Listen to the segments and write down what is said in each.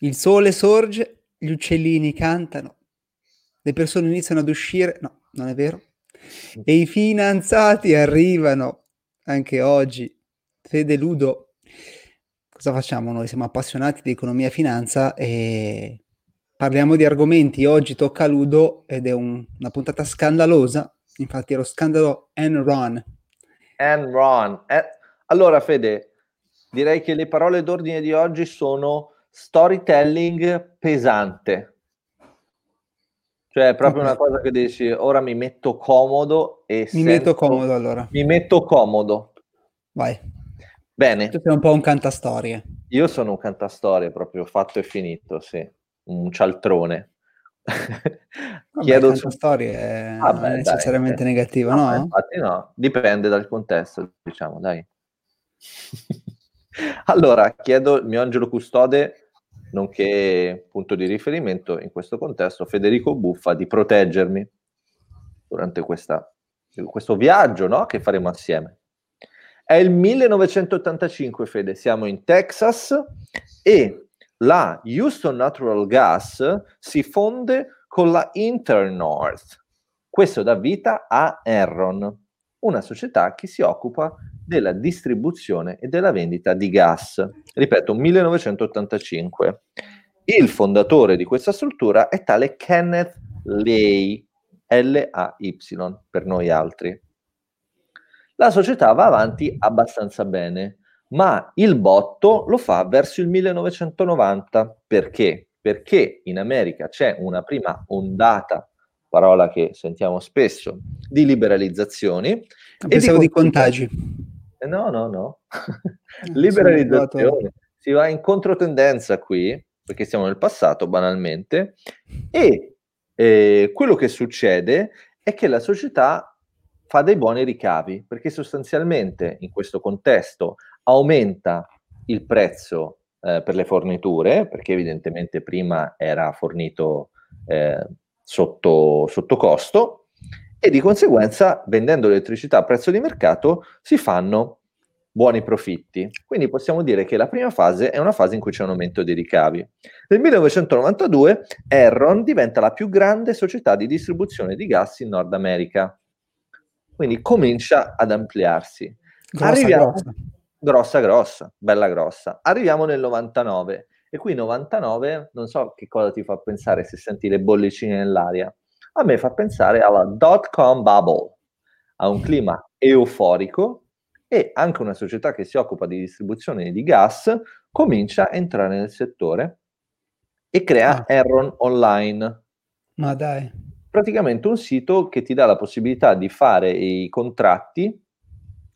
Il sole sorge, gli uccellini cantano, le persone iniziano ad uscire, no, non è vero, e i finanziati arrivano anche oggi. Fede Ludo, cosa facciamo noi? Siamo appassionati di economia e finanza e parliamo di argomenti. Oggi tocca a Ludo ed è un, una puntata scandalosa. Infatti, è lo scandalo Enron. Enron. Eh, allora, Fede, direi che le parole d'ordine di oggi sono storytelling pesante. Cioè, è proprio una cosa che dici, ora mi metto comodo e Mi metto comodo allora. Mi metto comodo. Vai. Bene. Tu sei un po' un cantastorie. Io sono un cantastorie proprio fatto e finito, sì. Un cialtrone. Vabbè, Chiedo su... storie è Vabbè, necessariamente dai, negativo, no? no? Infatti no, dipende dal contesto, diciamo, dai. allora, chiedo il mio angelo custode nonché punto di riferimento in questo contesto, Federico Buffa, di proteggermi durante questa, questo viaggio no? che faremo assieme. È il 1985, Fede, siamo in Texas e la Houston Natural Gas si fonde con la Internorth. Questo dà vita a Enron, una società che si occupa della distribuzione e della vendita di gas. Ripeto, 1985. Il fondatore di questa struttura è tale Kenneth Lay, L-A-Y per noi altri. La società va avanti abbastanza bene, ma il botto lo fa verso il 1990. Perché? Perché in America c'è una prima ondata, parola che sentiamo spesso, di liberalizzazioni. Pensavo e di, di contagi no, no, no. Eh, Liberalizzazione. Si va in controtendenza qui, perché siamo nel passato banalmente, e eh, quello che succede è che la società fa dei buoni ricavi, perché sostanzialmente in questo contesto aumenta il prezzo eh, per le forniture, perché evidentemente prima era fornito eh, sotto, sotto costo, e di conseguenza vendendo l'elettricità a prezzo di mercato si fanno buoni profitti. Quindi possiamo dire che la prima fase è una fase in cui c'è un aumento dei ricavi. Nel 1992 Enron diventa la più grande società di distribuzione di gas in Nord America. Quindi comincia ad ampliarsi. Grossa, Arriviamo, grossa. grossa, grossa, bella grossa. Arriviamo nel 99 e qui 99 non so che cosa ti fa pensare se senti le bollicine nell'aria a me fa pensare alla dot com bubble, a un clima euforico e anche una società che si occupa di distribuzione di gas comincia a entrare nel settore e crea ah. Erron Online. Ma dai. Praticamente un sito che ti dà la possibilità di fare i contratti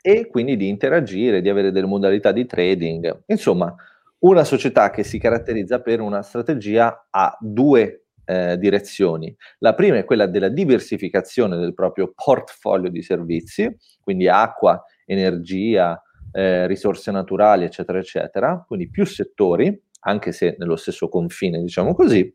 e quindi di interagire, di avere delle modalità di trading. Insomma, una società che si caratterizza per una strategia a due eh, direzioni. La prima è quella della diversificazione del proprio portfolio di servizi, quindi acqua, energia, eh, risorse naturali, eccetera, eccetera, quindi più settori, anche se nello stesso confine, diciamo così,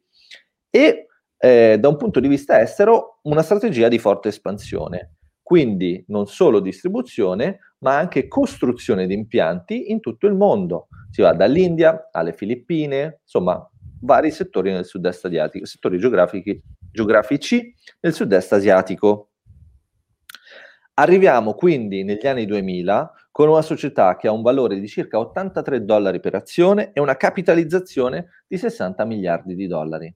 e eh, da un punto di vista estero una strategia di forte espansione, quindi non solo distribuzione, ma anche costruzione di impianti in tutto il mondo. Si va dall'India alle Filippine, insomma, vari settori nel sud-est asiatico, settori geografici nel sud-est asiatico. Arriviamo quindi negli anni 2000 con una società che ha un valore di circa 83 dollari per azione e una capitalizzazione di 60 miliardi di dollari.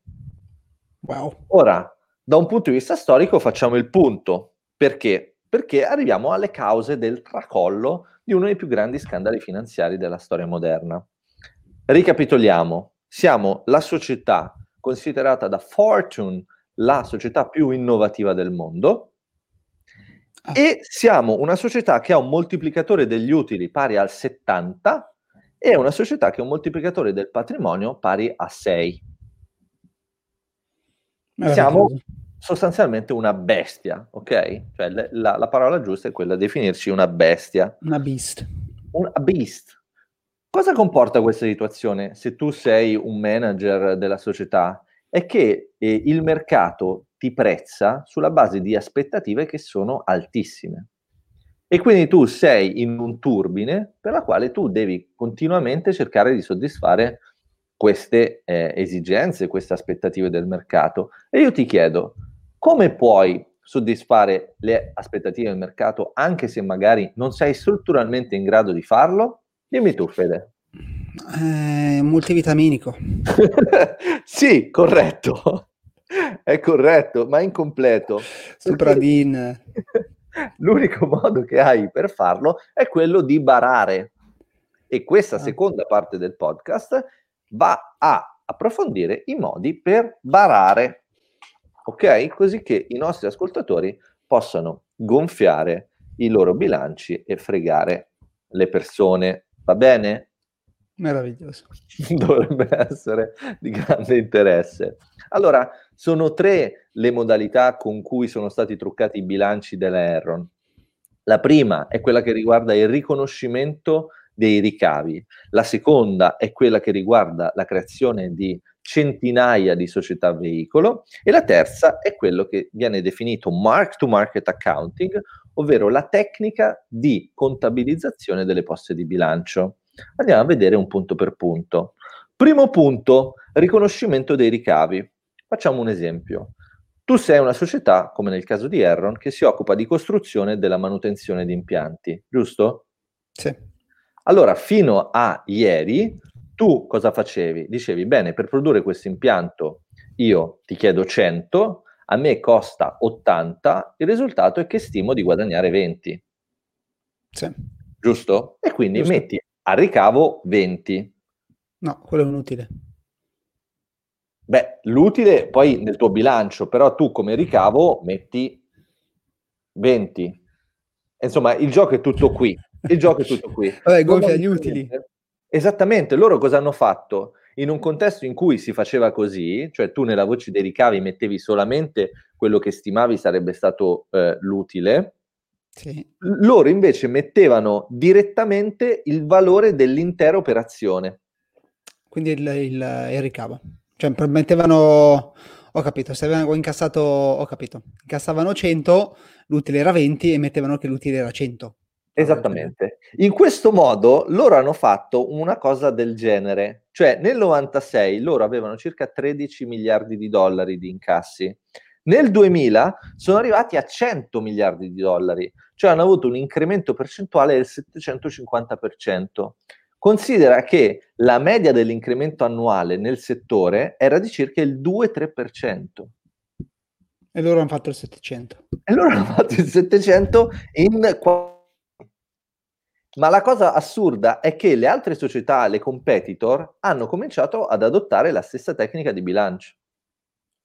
Wow. Ora, da un punto di vista storico facciamo il punto. Perché? Perché arriviamo alle cause del tracollo di uno dei più grandi scandali finanziari della storia moderna. Ricapitoliamo siamo la società considerata da Fortune la società più innovativa del mondo ah. e siamo una società che ha un moltiplicatore degli utili pari al 70 e una società che ha un moltiplicatore del patrimonio pari a 6. Siamo sostanzialmente una bestia, ok? Cioè la, la, parola giusta è quella di definirci una bestia. Una beast. Una beast. Cosa comporta questa situazione se tu sei un manager della società? È che eh, il mercato ti prezza sulla base di aspettative che sono altissime. E quindi tu sei in un turbine per la quale tu devi continuamente cercare di soddisfare queste eh, esigenze, queste aspettative del mercato. E io ti chiedo, come puoi soddisfare le aspettative del mercato anche se magari non sei strutturalmente in grado di farlo? Dimmi tu, Fede. Eh, multivitaminico. sì, corretto. È corretto, ma incompleto. Supradin. L'unico modo che hai per farlo è quello di barare. E questa ah. seconda parte del podcast va a approfondire i modi per barare, ok? Così che i nostri ascoltatori possano gonfiare i loro bilanci e fregare le persone. Va bene? Meraviglioso. Dovrebbe essere di grande interesse. Allora, sono tre le modalità con cui sono stati truccati i bilanci della Erron. La prima è quella che riguarda il riconoscimento dei ricavi. La seconda è quella che riguarda la creazione di centinaia di società veicolo e la terza è quello che viene definito mark to market accounting, ovvero la tecnica di contabilizzazione delle poste di bilancio. Andiamo a vedere un punto per punto. Primo punto, riconoscimento dei ricavi. Facciamo un esempio. Tu sei una società, come nel caso di Erron, che si occupa di costruzione e della manutenzione di impianti, giusto? Sì. Allora, fino a ieri, tu cosa facevi? Dicevi, bene, per produrre questo impianto io ti chiedo 100, a me costa 80, il risultato è che stimo di guadagnare 20. Sì. Giusto? E quindi Giusto. metti a ricavo 20. No, quello è inutile. Beh, l'utile poi nel tuo bilancio, però tu come ricavo metti 20. Insomma, il gioco è tutto qui. Il gioco è tutto qui. Vabbè, gonfia gli utili. Esattamente, loro cosa hanno fatto? In un contesto in cui si faceva così, cioè tu nella voce dei ricavi mettevi solamente quello che stimavi sarebbe stato eh, l'utile, sì. loro invece mettevano direttamente il valore dell'intera operazione. Quindi il, il, il ricavo. Cioè mettevano, ho capito, se avevano incassato, ho capito, incassavano 100, l'utile era 20 e mettevano che l'utile era 100. Esattamente. In questo modo loro hanno fatto una cosa del genere, cioè nel 96 loro avevano circa 13 miliardi di dollari di incassi. Nel 2000 sono arrivati a 100 miliardi di dollari, cioè hanno avuto un incremento percentuale del 750%. Considera che la media dell'incremento annuale nel settore era di circa il 2-3%. E loro hanno fatto il 700. E loro hanno fatto il 700 in ma la cosa assurda è che le altre società, le competitor, hanno cominciato ad adottare la stessa tecnica di bilancio.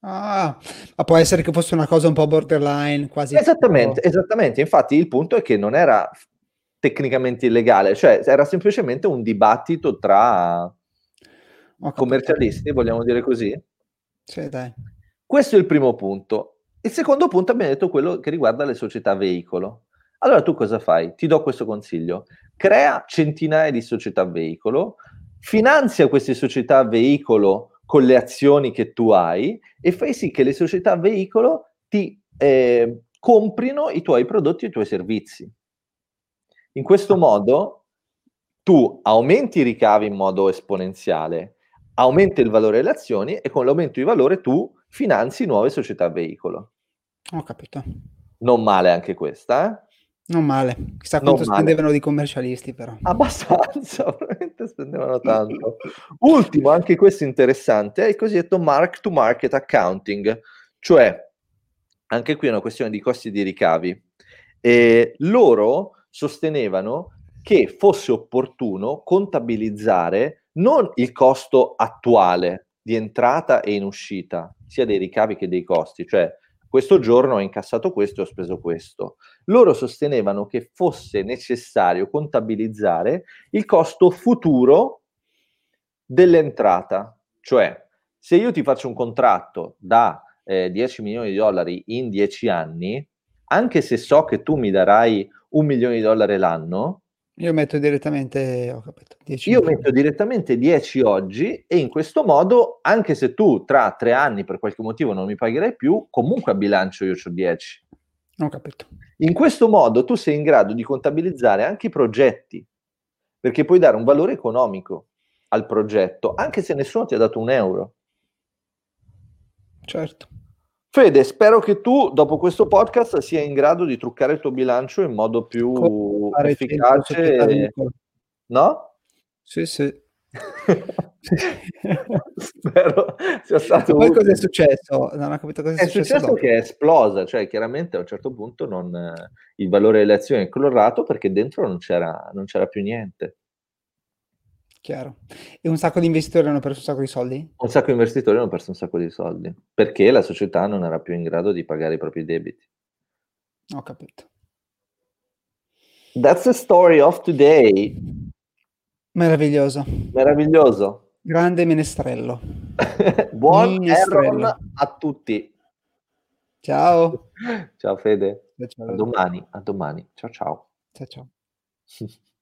Ah, ma può essere che fosse una cosa un po' borderline, quasi. Esattamente, esattamente. Infatti il punto è che non era tecnicamente illegale, cioè era semplicemente un dibattito tra commercialisti, vogliamo dire così. Sì, dai. Questo è il primo punto. Il secondo punto abbiamo detto quello che riguarda le società veicolo. Allora tu cosa fai? Ti do questo consiglio. Crea centinaia di società veicolo, finanzia queste società veicolo con le azioni che tu hai e fai sì che le società veicolo ti eh, comprino i tuoi prodotti e i tuoi servizi. In questo modo tu aumenti i ricavi in modo esponenziale, aumenti il valore delle azioni e con l'aumento di valore tu finanzi nuove società veicolo. Ho capito. Non male anche questa, eh? Non male, chissà quanto non spendevano male. di commercialisti però. Abbastanza, veramente spendevano tanto. Ultimo, anche questo interessante, è il cosiddetto mark to market accounting, cioè anche qui è una questione di costi di ricavi. E loro sostenevano che fosse opportuno contabilizzare non il costo attuale di entrata e in uscita, sia dei ricavi che dei costi, cioè questo giorno ho incassato questo e ho speso questo. Loro sostenevano che fosse necessario contabilizzare il costo futuro dell'entrata, cioè se io ti faccio un contratto da eh, 10 milioni di dollari in 10 anni, anche se so che tu mi darai un milione di dollari l'anno, io metto direttamente, ho capito, 10 Io metto direttamente 10 oggi e in questo modo, anche se tu tra tre anni per qualche motivo non mi pagherai più, comunque a bilancio io ho 10. Ho capito. In questo modo tu sei in grado di contabilizzare anche i progetti, perché puoi dare un valore economico al progetto, anche se nessuno ti ha dato un euro. Certo. Fede, spero che tu dopo questo podcast sia in grado di truccare il tuo bilancio in modo più efficace. No? Sì, sì. spero sia stato. Poi cosa è successo? Non ho capito cosa è, è successo. successo che è esplosa, cioè chiaramente a un certo punto non, il valore delle azioni è colorato perché dentro non c'era, non c'era più niente. Chiaro. E un sacco di investitori hanno perso un sacco di soldi? Un sacco di investitori hanno perso un sacco di soldi perché la società non era più in grado di pagare i propri debiti. Ho capito. That's the story of today. Meraviglioso. Meraviglioso. Grande menestrello. Buon menestrello. a tutti. Ciao. Ciao Fede. Ciao, ciao. A domani, a domani. Ciao ciao. Ciao ciao.